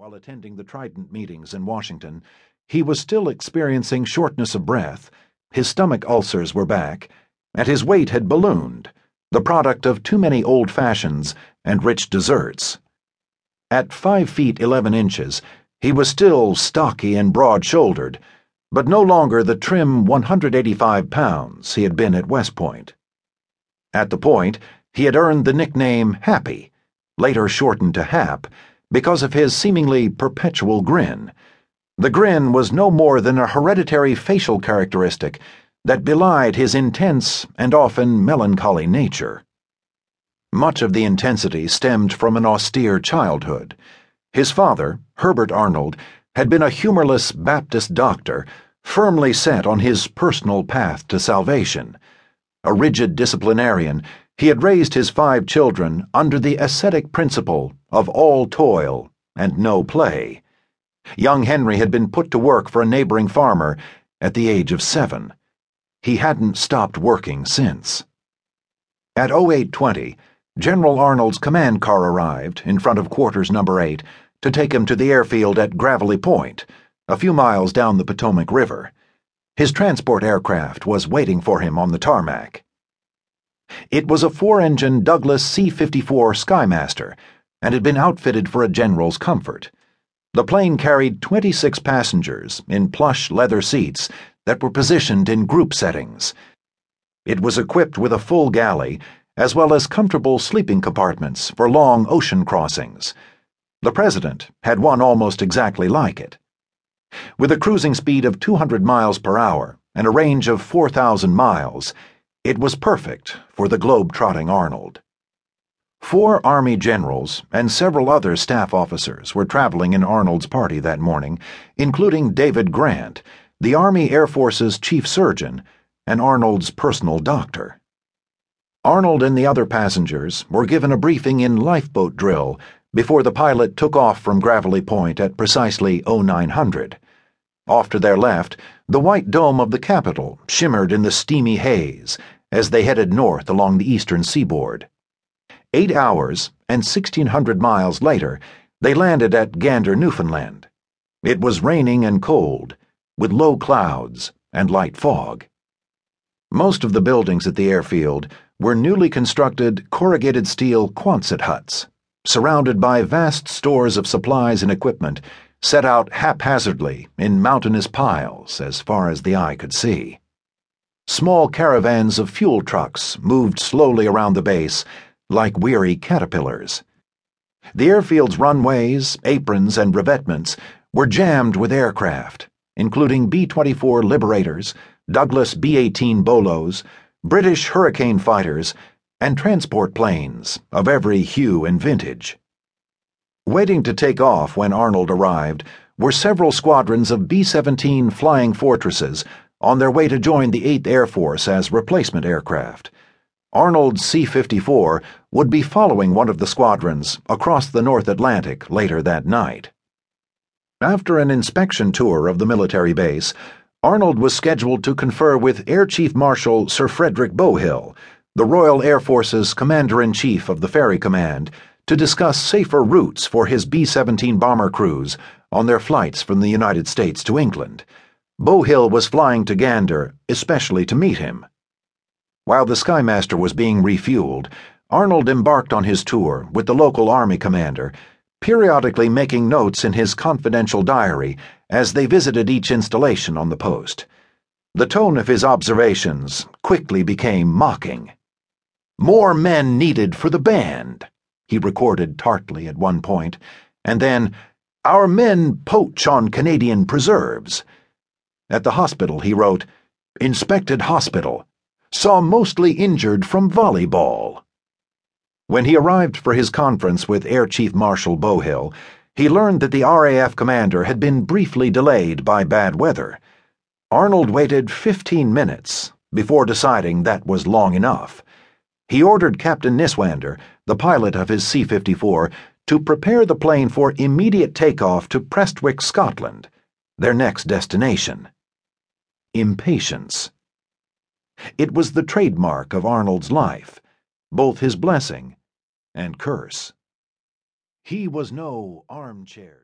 while attending the Trident meetings in Washington, he was still experiencing shortness of breath, his stomach ulcers were back, and his weight had ballooned, the product of too many old fashions and rich desserts. At five feet eleven inches, he was still stocky and broad shouldered, but no longer the trim 185 pounds he had been at West Point. At the point, he had earned the nickname Happy, later shortened to Hap, because of his seemingly perpetual grin. The grin was no more than a hereditary facial characteristic that belied his intense and often melancholy nature. Much of the intensity stemmed from an austere childhood. His father, Herbert Arnold, had been a humorless Baptist doctor, firmly set on his personal path to salvation. A rigid disciplinarian, he had raised his five children under the ascetic principle of all toil and no play. Young Henry had been put to work for a neighboring farmer at the age of seven. He hadn't stopped working since. At 0820, General Arnold's command car arrived in front of quarters number 8 to take him to the airfield at Gravelly Point, a few miles down the Potomac River. His transport aircraft was waiting for him on the tarmac. It was a four engine Douglas C 54 Skymaster and had been outfitted for a general's comfort. The plane carried 26 passengers in plush leather seats that were positioned in group settings. It was equipped with a full galley as well as comfortable sleeping compartments for long ocean crossings. The President had one almost exactly like it. With a cruising speed of 200 miles per hour and a range of 4,000 miles, it was perfect for the globe-trotting Arnold. Four Army generals and several other staff officers were traveling in Arnold's party that morning, including David Grant, the Army Air Force's chief surgeon, and Arnold's personal doctor. Arnold and the other passengers were given a briefing in lifeboat drill before the pilot took off from Gravelly Point at precisely 0900. Off to their left, the white dome of the Capitol shimmered in the steamy haze as they headed north along the eastern seaboard. Eight hours and 1,600 miles later, they landed at Gander, Newfoundland. It was raining and cold, with low clouds and light fog. Most of the buildings at the airfield were newly constructed corrugated steel Quonset huts, surrounded by vast stores of supplies and equipment set out haphazardly in mountainous piles as far as the eye could see. Small caravans of fuel trucks moved slowly around the base like weary caterpillars. The airfield's runways, aprons, and revetments were jammed with aircraft, including B 24 Liberators, Douglas B 18 Bolos, British Hurricane fighters, and transport planes of every hue and vintage. Waiting to take off when Arnold arrived were several squadrons of B 17 Flying Fortresses on their way to join the 8th Air Force as replacement aircraft. Arnold's C 54 would be following one of the squadrons across the North Atlantic later that night. After an inspection tour of the military base, Arnold was scheduled to confer with Air Chief Marshal Sir Frederick Bowhill, the Royal Air Force's Commander in Chief of the Ferry Command to discuss safer routes for his B 17 bomber crews on their flights from the United States to England. Bowhill was flying to Gander especially to meet him. While the Skymaster was being refueled, Arnold embarked on his tour with the local army commander, periodically making notes in his confidential diary as they visited each installation on the post. The tone of his observations quickly became mocking. More men needed for the band he recorded tartly at one point, and then, Our men poach on Canadian preserves. At the hospital, he wrote, Inspected hospital. Saw mostly injured from volleyball. When he arrived for his conference with Air Chief Marshal Bowhill, he learned that the RAF commander had been briefly delayed by bad weather. Arnold waited 15 minutes before deciding that was long enough. He ordered Captain Niswander, the pilot of his C 54, to prepare the plane for immediate takeoff to Prestwick, Scotland, their next destination. Impatience. It was the trademark of Arnold's life, both his blessing and curse. He was no armchair.